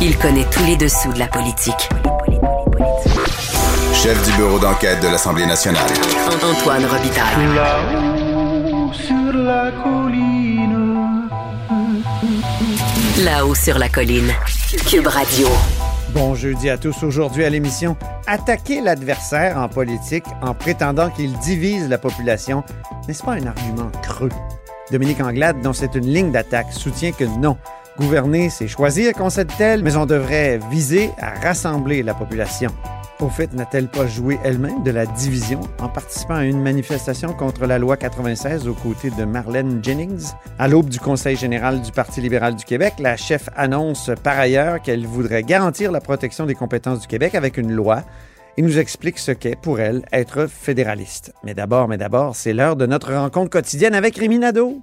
Il connaît tous les dessous de la politique. Chef du bureau d'enquête de l'Assemblée nationale. Antoine Robitaille. Là-haut sur la colline. Là-haut sur la colline. Cube Radio. Bon jeudi à tous. Aujourd'hui à l'émission, attaquer l'adversaire en politique en prétendant qu'il divise la population, n'est-ce pas un argument creux? Dominique Anglade, dont c'est une ligne d'attaque, soutient que non. Gouverner, c'est choisir, concède-t-elle, mais on devrait viser à rassembler la population. Au fait, n'a-t-elle pas joué elle-même de la division en participant à une manifestation contre la loi 96 aux côtés de Marlène Jennings? À l'aube du Conseil général du Parti libéral du Québec, la chef annonce par ailleurs qu'elle voudrait garantir la protection des compétences du Québec avec une loi et nous explique ce qu'est pour elle être fédéraliste. Mais d'abord, mais d'abord, c'est l'heure de notre rencontre quotidienne avec Rémi Nadeau.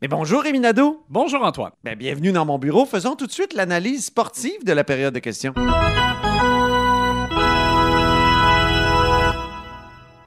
Mais bonjour Rémi Nadeau. Bonjour, Antoine. Ben, bienvenue dans mon bureau. Faisons tout de suite l'analyse sportive de la période de questions.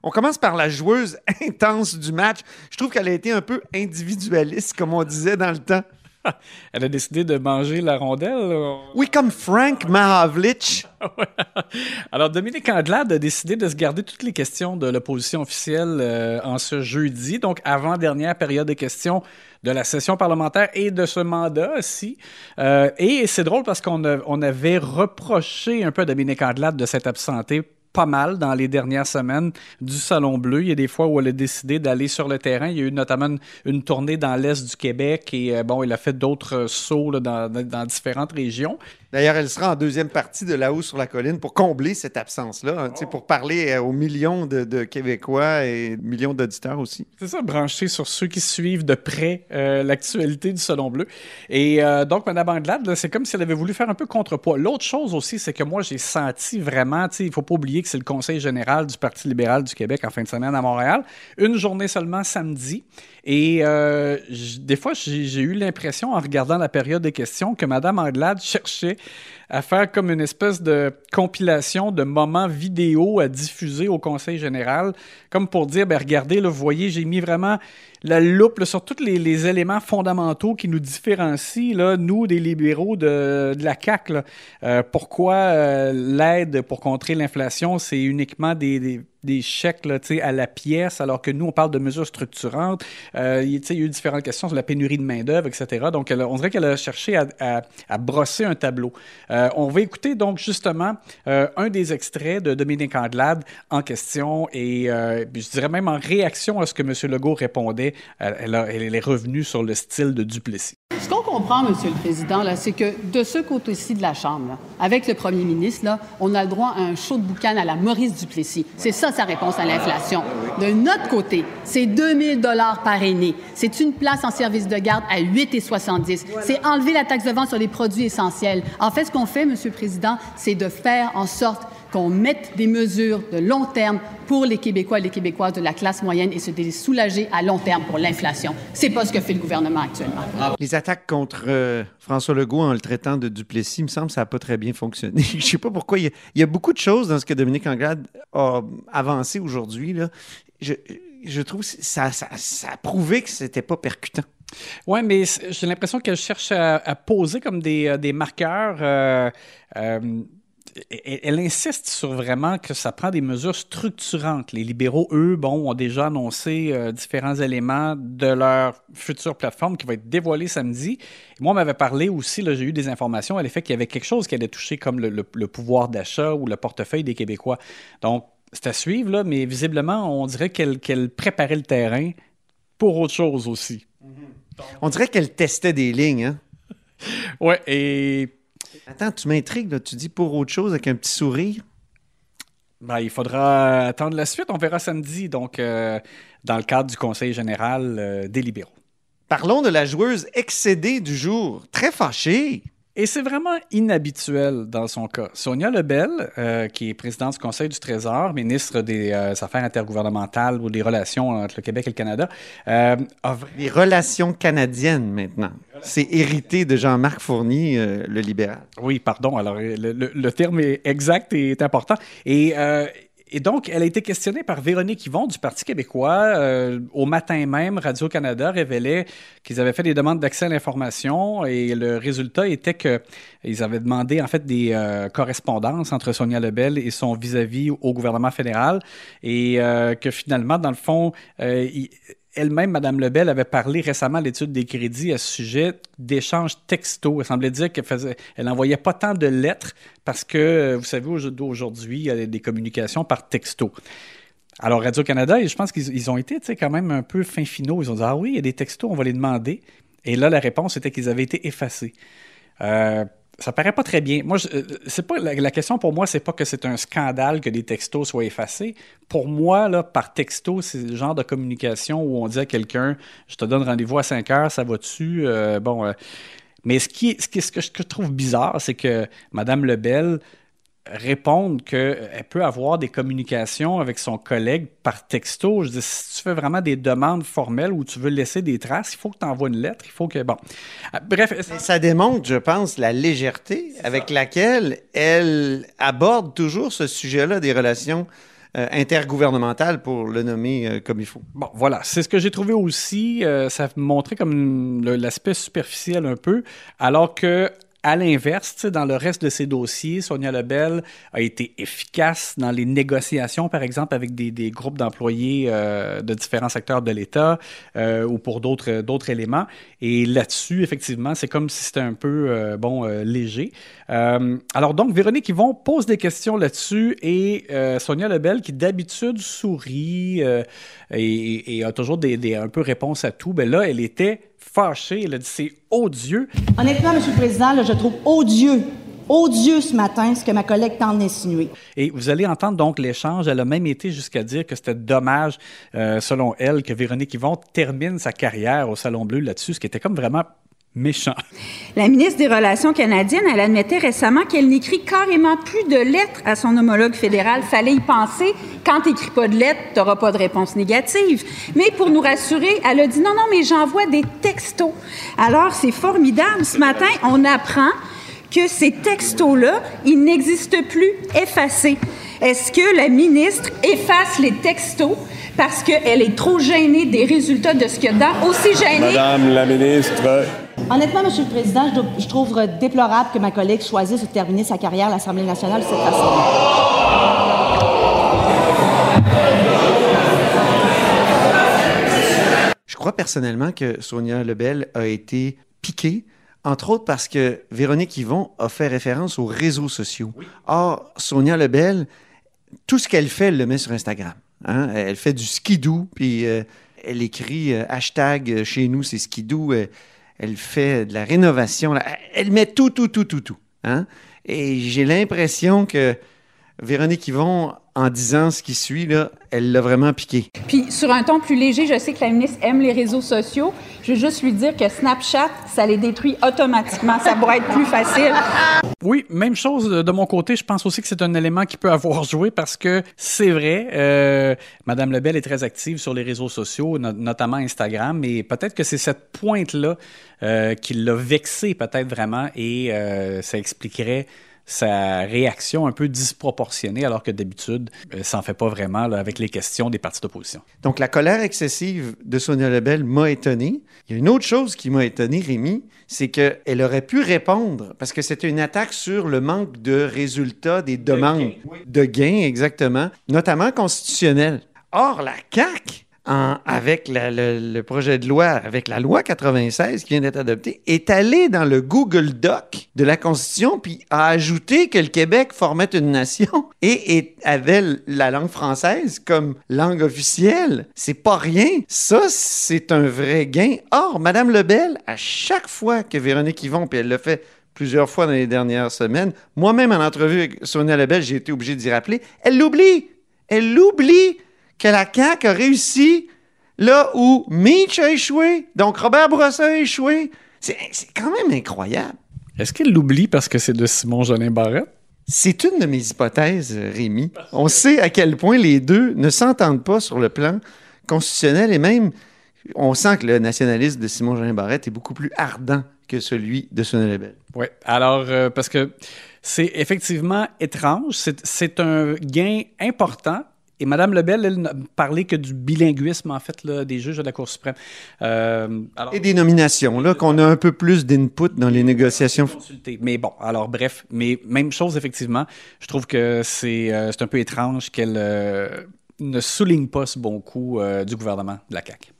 On commence par la joueuse intense du match. Je trouve qu'elle a été un peu individualiste, comme on disait dans le temps. Elle a décidé de manger la rondelle. Oui, comme Frank Mahavlich. Alors, Dominique Anglade a décidé de se garder toutes les questions de l'opposition officielle euh, en ce jeudi, donc avant-dernière période de questions de la session parlementaire et de ce mandat aussi. Euh, et c'est drôle parce qu'on on avait reproché un peu à Dominique Anglade de s'être absenté pas mal dans les dernières semaines du Salon Bleu. Il y a des fois où elle a décidé d'aller sur le terrain. Il y a eu notamment une, tournée dans l'Est du Québec et euh, bon, elle a fait d'autres sauts là, dans- dans différentes régions. D'ailleurs, elle sera en deuxième partie de là-haut sur la colline pour combler cette absence-là, hein, sais, pour parler euh, aux millions de, de Québécois et millions d'auditeurs aussi. C'est ça, branché sur ceux qui suivent de près euh, l'actualité du Salon Bleu. Et euh, donc, Mme Anglade, c'est comme si elle avait voulu faire un peu contrepoids. L'autre chose aussi, c'est que moi, j'ai senti vraiment, il faut pas oublier que c'est le Conseil général du Parti libéral du Québec en fin de semaine à Montréal. Une journée seulement samedi. Et euh, des fois, j'ai j'ai eu l'impression, en regardant la période des questions, que Mme Anglade cherchait à faire comme une espèce de compilation de moments vidéo à diffuser au Conseil général, comme pour dire, ben regardez, là, vous voyez, j'ai mis vraiment la loupe sur tous les, éléments fondamentaux qui nous différencient, là, nous, des libéraux de, la CAQ. Euh, pourquoi euh, l'aide pour contrer l'inflation, c'est uniquement des, chèques là, à la pièce, alors que nous, on parle de mesures structurantes. Euh, il y a eu différentes questions sur la pénurie de main-d'œuvre, etc. Donc, on dirait qu'elle a cherché à, brosser un tableau. On va écouter donc justement un des extraits de Dominique Anglade en question et je dirais même en réaction à ce que M. Legault répondait. Elle, elle a- elle est revenue sur le style de Duplessis. Ce qu'on comprend, Monsieur le Président, là, c'est que de ce côté-ci de la Chambre, là, avec le Premier ministre, là, on a le droit à un show de boucan à la Maurice Duplessis. C'est ça sa réponse à l'inflation. De notre côté, c'est 2000 dollars par aîné. C'est une place en service de garde à 8,70. C'est enlever la taxe de vente sur les produits essentiels. En fait, ce qu'on fait, Monsieur le Président, c'est de faire en sorte qu'on mette des mesures de long terme pour les Québécois et les Québécoises de la classe moyenne et se soulager à long terme pour l'inflation. C'est pas ce que fait le gouvernement actuellement. Les attaques contre euh, François Legault en le traitant de Duplessis, il me semble que ça n'a pas très bien fonctionné. Je sais pas pourquoi. Il y, a, il y a beaucoup de choses dans ce que Dominique Anglade a avancé aujourd'hui. Je, je trouve que ça, ça, ça a prouvé que c'était pas percutant. Oui, mais j'ai l'impression qu'elle cherche à, à poser comme des, euh, des marqueurs. euh, euh, elle, insiste sur vraiment que ça prend des mesures structurantes. Les libéraux, eux, bon, ont déjà annoncé euh, différents éléments de leur future plateforme qui va être dévoilée samedi. Et moi, on m'avait parlé aussi, j'ai eu des informations à l'effet qu'il y avait quelque chose qui allait toucher comme le, le- le pouvoir d'achat ou le portefeuille des Québécois. Donc, c'est à suivre, là, mais visiblement, on dirait qu'elle qu'elle préparait le terrain pour autre chose aussi. On dirait qu'elle testait des lignes. Hein? Ouais, et Attends, tu m'intrigues. là. Tu dis pour autre chose avec un petit sourire? ben, il faudra attendre la suite. On verra samedi, donc, euh, dans le cadre du Conseil général euh, des libéraux. Parlons de la joueuse excédée du jour. Très fâchée. Et c'est vraiment inhabituel dans son cas. Sonia Lebel, euh, qui est présidente du Conseil du Trésor, ministre des euh, Affaires intergouvernementales ou des relations entre le Québec et le Canada, euh, a... Les relations canadiennes maintenant. C'est hérité de Jean-Marc Fournier, euh, le libéral. Oui, pardon. Alors, le, le- le terme est exact et est important. Et, et donc, elle a été questionnée par Véronique Yvon du Parti québécois. Euh, au matin même, Radio-Canada révélait qu'ils avaient fait des demandes d'accès à l'information et le résultat était qu'ils avaient demandé en fait des euh, correspondances entre Sonia Lebel et son vis-à-vis au gouvernement fédéral et euh, que finalement, dans le fond, euh, elle-même, Mme Lebel, avait parlé récemment à l'étude des crédits à ce sujet d'échanges textos. Elle semblait dire qu'elle n'envoyait pas tant de lettres parce que, euh, vous savez, au- aujourd'hui, il y a des communications par texto. Alors, Radio-Canada, je pense qu'ils ils ont été quand même un peu fin finaux. Ils ont dit Ah oui, il y a des textos, on va les demander. Et là, la réponse était qu'ils avaient été effacés. Euh, ça paraît pas très bien. Moi, euh, c'est pas la, question pour moi, c'est pas que c'est un scandale que des textos soient effacés. Pour moi, là, par texto, c'est le genre de communication où on dit à quelqu'un, je te donne rendez-vous à 5 heures, ça va-tu? Euh, Bon, euh, mais ce qui, ce, qui, ce que je que je trouve bizarre, c'est que Mme Lebel réponde qu'elle peut avoir des communications avec son collègue par texto. Je dis, si tu fais vraiment des demandes formelles où tu veux laisser des traces, il faut que tu envoies une lettre, il faut que... Bon. Euh, Bref, ça démontre, je pense, la légèreté avec laquelle elle aborde toujours ce sujet-là des relations euh, intergouvernementales, pour le nommer euh, comme il faut. Bon, voilà, c'est ce que j'ai trouvé aussi. euh, ça montrait comme l'aspect superficiel un peu, alors que à l'inverse, dans le reste de ses dossiers, Sonia Lebel a été efficace dans les négociations, par exemple, avec des, des groupes d'employés euh, de différents secteurs de l'État euh, ou pour d'autres d'autres éléments. Et là-dessus, effectivement, c'est comme si c'était un peu, euh, bon, euh, léger. Euh, alors donc, Véronique Yvon pose des questions là-dessus et euh, Sonia Lebel, qui d'habitude sourit euh, et, et a toujours des, des- un peu réponse à tout, ben là, elle était fâchée. Elle a dit c'est odieux. Honnêtement, M. le Président, là, je trouve odieux, odieux ce matin ce que ma collègue tente d'insinuer. Et vous allez entendre donc l'échange. Elle a même été jusqu'à dire que c'était dommage, euh, selon elle, que Véronique Yvon termine sa carrière au Salon Bleu là-dessus, ce qui était comme vraiment méchant. La ministre des Relations canadiennes, elle admettait récemment qu'elle n'écrit carrément plus de lettres à son homologue fédéral. Fallait y penser. Quand t'écris pas de lettres, t'auras pas de réponse négative. Mais pour nous rassurer, elle a dit non, non, mais j'envoie des textos. Alors, c'est formidable. Ce matin, on apprend que ces textos-là, ils n'existent plus effacés. Est-ce que la ministre efface les textos parce qu'elle est trop gênée des résultats de ce qu'il y a dedans? Aussi gênée... Madame la ministre, Honnêtement, M. le Président, je, trouve déplorable que ma collègue choisisse de terminer sa carrière à l'Assemblée nationale de cette façon. Je crois personnellement que Sonia Lebel a été piquée, entre autres parce que Véronique Yvon a fait référence aux réseaux sociaux. Or, Sonia Lebel, tout ce qu'elle fait, elle le met sur Instagram. hein. Elle fait du skidoo, puis euh, elle écrit euh, hashtag euh, chez nous, c'est skidoo. euh, elle fait de la rénovation. Elle met tout, tout, tout, tout, tout. hein. Et j'ai l'impression que Véronique Yvon, en disant ce qui suit, là, elle l'a vraiment piqué. Puis sur un ton plus léger, je sais que la ministre aime les réseaux sociaux. Je veux juste lui dire que Snapchat, ça les détruit automatiquement. Ça pourrait être plus facile. Oui, même chose de mon côté. Je pense aussi que c'est un élément qui peut avoir joué parce que c'est vrai, euh, Madame Lebel est très active sur les réseaux sociaux, no- notamment Instagram, et peut-être que c'est cette pointe-là euh, qui l'a vexé peut-être vraiment et euh, ça expliquerait sa réaction un peu disproportionnée alors que d'habitude, euh, ça n'en fait pas vraiment là, avec les questions des partis d'opposition. Donc, la colère excessive de Sonia Lebel m'a étonné. Il y a une autre chose qui m'a étonné, Rémi, c'est qu'elle aurait pu répondre, parce que c'était une attaque sur le manque de résultats des demandes de gains, exactement, notamment constitutionnels. Or, la CAQ, avec le, projet de loi, avec la loi 96 qui vient d'être adoptée, est allée dans le Google Doc de la Constitution puis a ajouté que le Québec formait une nation et, et avait la langue française comme langue officielle. C'est pas rien. Ça, c'est un vrai gain. Or, Madame Lebel, à chaque fois que Véronique Yvon, puis elle le fait plusieurs fois dans les dernières semaines, moi-même en entrevue avec Sonia Lebel, j'ai été obligé d'y rappeler, elle l'oublie. Elle l'oublie que la CAQ a réussi là où Mitch a échoué, donc Robert Bourassa a échoué. C'est c'est quand même incroyable. Est-ce qu'elle l'oublie parce que c'est de Simon Jolin Barrette? C'est une de mes hypothèses, Rémi. On sait à quel point les deux ne s'entendent pas sur le plan constitutionnel et même on sent que le nationalisme de Simon Jolin Barrette est beaucoup plus ardent que celui de Sonia Lebel. Oui, alors euh, parce que c'est effectivement étrange, c'est un gain important et Mme Lebel, elle n'a parlé que du bilinguisme, en fait, là, des juges de la Cour suprême. Euh, alors, Et des nominations, là, qu'on a un peu plus d'input dans les négociations. Mais bon, alors bref, mais même chose, effectivement. Je trouve que c'est euh, un peu étrange qu'elle euh, ne souligne pas ce bon coup du gouvernement de la CAQ.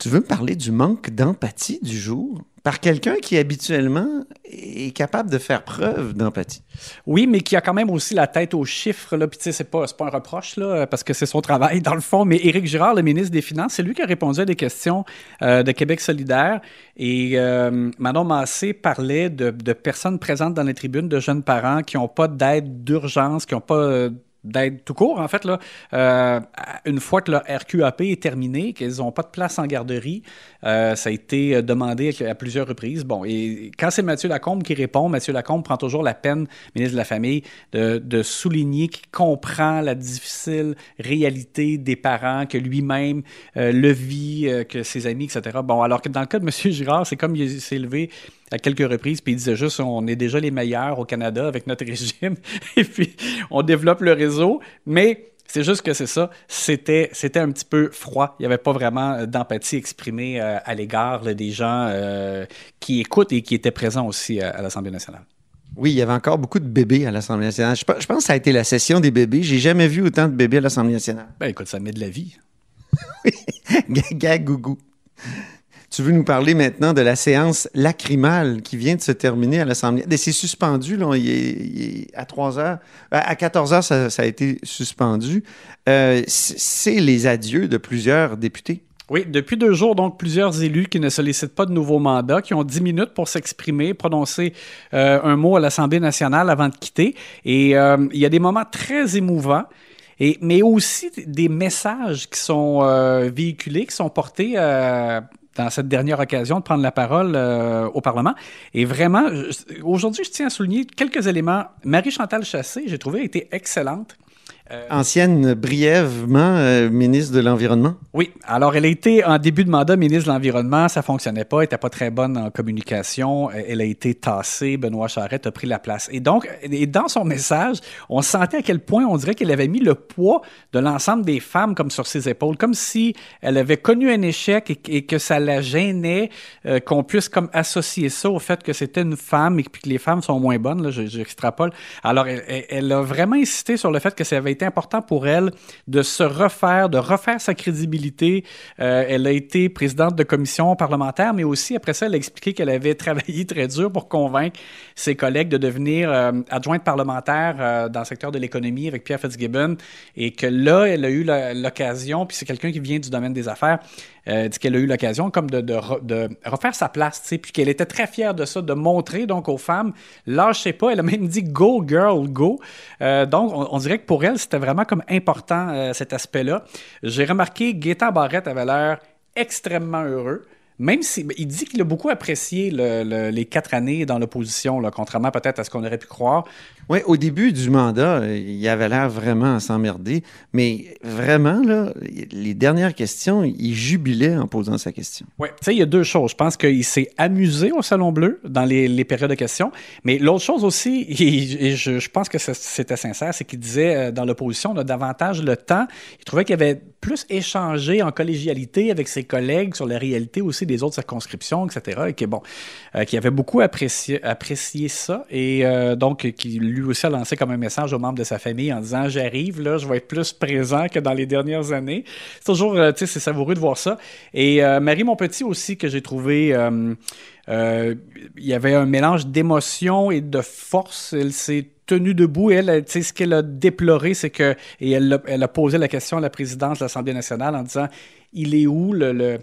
Tu veux me parler du manque d'empathie du jour? Par quelqu'un qui habituellement est capable de faire preuve d'empathie. Oui, mais qui a quand même aussi la tête aux chiffres. Là. Puis, tu sais, c'est pas, pas un reproche, là, parce que c'est son travail, dans le fond. Mais Éric Girard, le ministre des Finances, c'est lui qui a répondu à des questions euh, de Québec solidaire. Et euh, Manon Massé parlait de, personnes présentes dans les tribunes, de jeunes parents qui n'ont pas d'aide d'urgence, qui n'ont pas euh, d'aide tout court, en fait, là, euh, une fois que leur RQAP est terminé, qu'ils n'ont pas de place en garderie, euh, ça a été demandé à, plusieurs reprises. Bon, et quand c'est Mathieu Lacombe qui répond, Mathieu Lacombe prend toujours la peine, ministre de la Famille, de, de souligner qu'il comprend la difficile réalité des parents, que lui-même euh, le vit, que ses amis, etc. Bon, alors que dans le cas de M. Girard, c'est comme il s'est levé à quelques reprises, puis il disait juste on est déjà les meilleurs au Canada avec notre régime, et puis on développe le réseau, mais c'est juste que c'est ça, c'était, c'était un petit peu froid. Il n'y avait pas vraiment euh, d'empathie exprimée euh, à l'égard des gens euh, qui écoutent et qui étaient présents aussi à, l'Assemblée nationale. Oui, il y avait encore beaucoup de bébés à l'Assemblée nationale. Je, pense que ça a été la session des bébés. J'ai jamais vu autant de bébés à l'Assemblée nationale. Ben écoute, ça met de la vie. oui, gaga gougou. Tu veux nous parler maintenant de la séance lacrymale qui vient de se terminer à l'Assemblée. C'est suspendu, là, il est, à 3 heures. À 14 heures, ça, a été suspendu. Euh, c'est les adieux de plusieurs députés. Oui, depuis deux jours, donc, plusieurs élus qui ne sollicitent pas de nouveaux mandats, qui ont 10 minutes pour s'exprimer, prononcer euh, un mot à l'Assemblée nationale avant de quitter. Et euh, il y a des moments très émouvants. Et, mais aussi des messages qui sont véhiculés, qui sont portés dans cette dernière occasion de prendre la parole euh, au Parlement. Et vraiment, aujourd'hui, je tiens à souligner quelques éléments. Marie-Chantal Chassé, j'ai trouvé, a été excellente. Euh, Ancienne brièvement euh, ministre de l'Environnement? Oui. Alors, elle a été en début de mandat ministre de l'Environnement. Ça fonctionnait pas. Elle n'était pas très bonne en communication. Elle a été tassée. Benoît Charette a pris la place. Et donc, et dans son message, on sentait à quel point on dirait qu'elle avait mis le poids de l'ensemble des femmes comme sur ses épaules, comme si elle avait connu un échec et, que ça la gênait euh, qu'on puisse comme associer ça au fait que c'était une femme et que les femmes sont moins bonnes. Là, j'extrapole. Alors, elle, elle, a vraiment insisté sur le fait que ça avait été important pour elle de se refaire, de refaire sa crédibilité. Euh, elle a été présidente de commission parlementaire, mais aussi après ça, elle a expliqué qu'elle avait travaillé très dur pour convaincre ses collègues de devenir euh, adjointe parlementaire euh, dans le secteur de l'économie avec Pierre Fitzgibbon et que là, elle a eu l'occasion, puis c'est quelqu'un qui vient du domaine des affaires, euh, dit qu'elle a eu l'occasion comme de, refaire sa place, puis qu'elle était très fière de ça, de montrer donc aux femmes, lâchez pas, elle a même dit go girl, go. Euh, donc on, dirait que pour elle, c'était vraiment comme important euh, cet aspect-là. J'ai remarqué, Gaétan Barrette avait l'air extrêmement heureux. Même si il dit qu'il a beaucoup apprécié les quatre années dans l'opposition, contrairement peut-être à ce qu'on aurait pu croire. Oui, au début du mandat, il avait l'air vraiment à s'emmerder, mais vraiment, là, les dernières questions, il jubilait en posant sa question. Oui, tu sais, il y a deux choses. Je pense qu'il s'est amusé au Salon Bleu dans les, périodes de questions, mais l'autre chose aussi, et je, pense que c'était sincère, c'est qu'il disait euh, dans l'opposition, on a davantage le temps. Il trouvait qu'il avait plus échangé en collégialité avec ses collègues sur la réalité aussi des autres circonscriptions, etc. Et qui, bon, euh, qui avait beaucoup apprécié, apprécié ça et euh, donc qui lui aussi a lancé comme un message aux membres de sa famille en disant J'arrive, là, je vais être plus présent que dans les dernières années. C'est toujours, euh, tu sais, c'est savoureux de voir ça. Et Marie Monpetit aussi, que j'ai trouvé. il y avait un mélange d'émotion et de force. Elle s'est tenue debout. Elle, ce qu'elle a déploré, c'est que, et elle a, elle a, posé la question à la présidence de l'Assemblée nationale en disant, il est où le,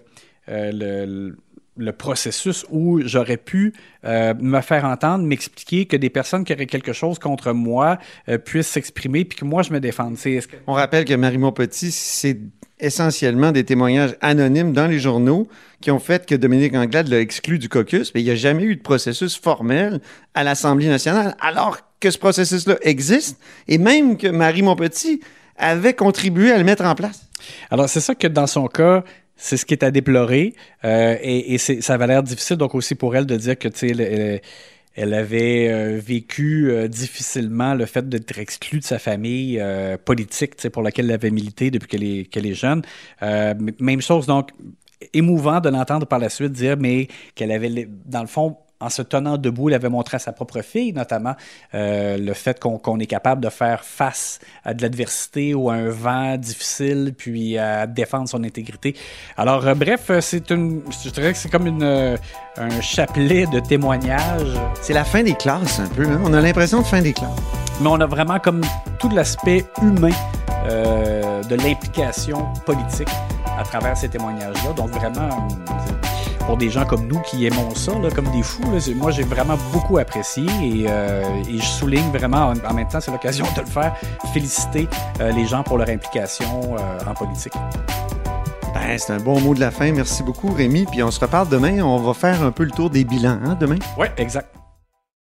le le processus où j'aurais pu euh, me faire entendre, m'expliquer que des personnes qui auraient quelque chose contre moi euh, puissent s'exprimer puis que moi je me défende. On rappelle que Marie Petit, c'est essentiellement des témoignages anonymes dans les journaux qui ont fait que Dominique Anglade l'a exclu du caucus, mais il n'y a jamais eu de processus formel à l'Assemblée nationale, alors que ce processus-là existe, et même que Marie Montpetit avait contribué à le mettre en place. Alors, c'est ça que dans son cas, c'est ce qui est à déplorer, euh, et, ça avait l'air difficile, donc aussi pour elle de dire que, tu elle, avait euh, vécu euh, difficilement le fait d'être exclue de sa famille politique pour laquelle elle avait milité depuis qu'elle est, qu'elle est jeune. même chose, donc, émouvant de l'entendre par la suite dire, mais qu'elle avait, dans le fond, en se tenant debout, il avait montré à sa propre fille, notamment, euh, le fait qu'on est capable de faire face à de l'adversité ou à un vent difficile, puis à défendre son intégrité. Alors, euh, bref, c'est une, je dirais que c'est comme une, euh, un chapelet de témoignages. C'est la fin des classes, un peu. Hein? On a l'impression de fin des classes. Mais on a vraiment comme tout l'aspect humain de l'implication politique à travers ces témoignages-là. Donc, vraiment, pour des gens comme nous qui aimons ça, comme des fous. moi, j'ai vraiment beaucoup apprécié euh, et, je souligne vraiment, en, même temps, c'est l'occasion de le faire, féliciter euh, les gens pour leur implication euh, en politique. Ben, c'est un bon mot de la fin. Merci beaucoup, Rémi. Puis on se reparle demain. On va faire un peu le tour des bilans, hein, demain? Oui, exact.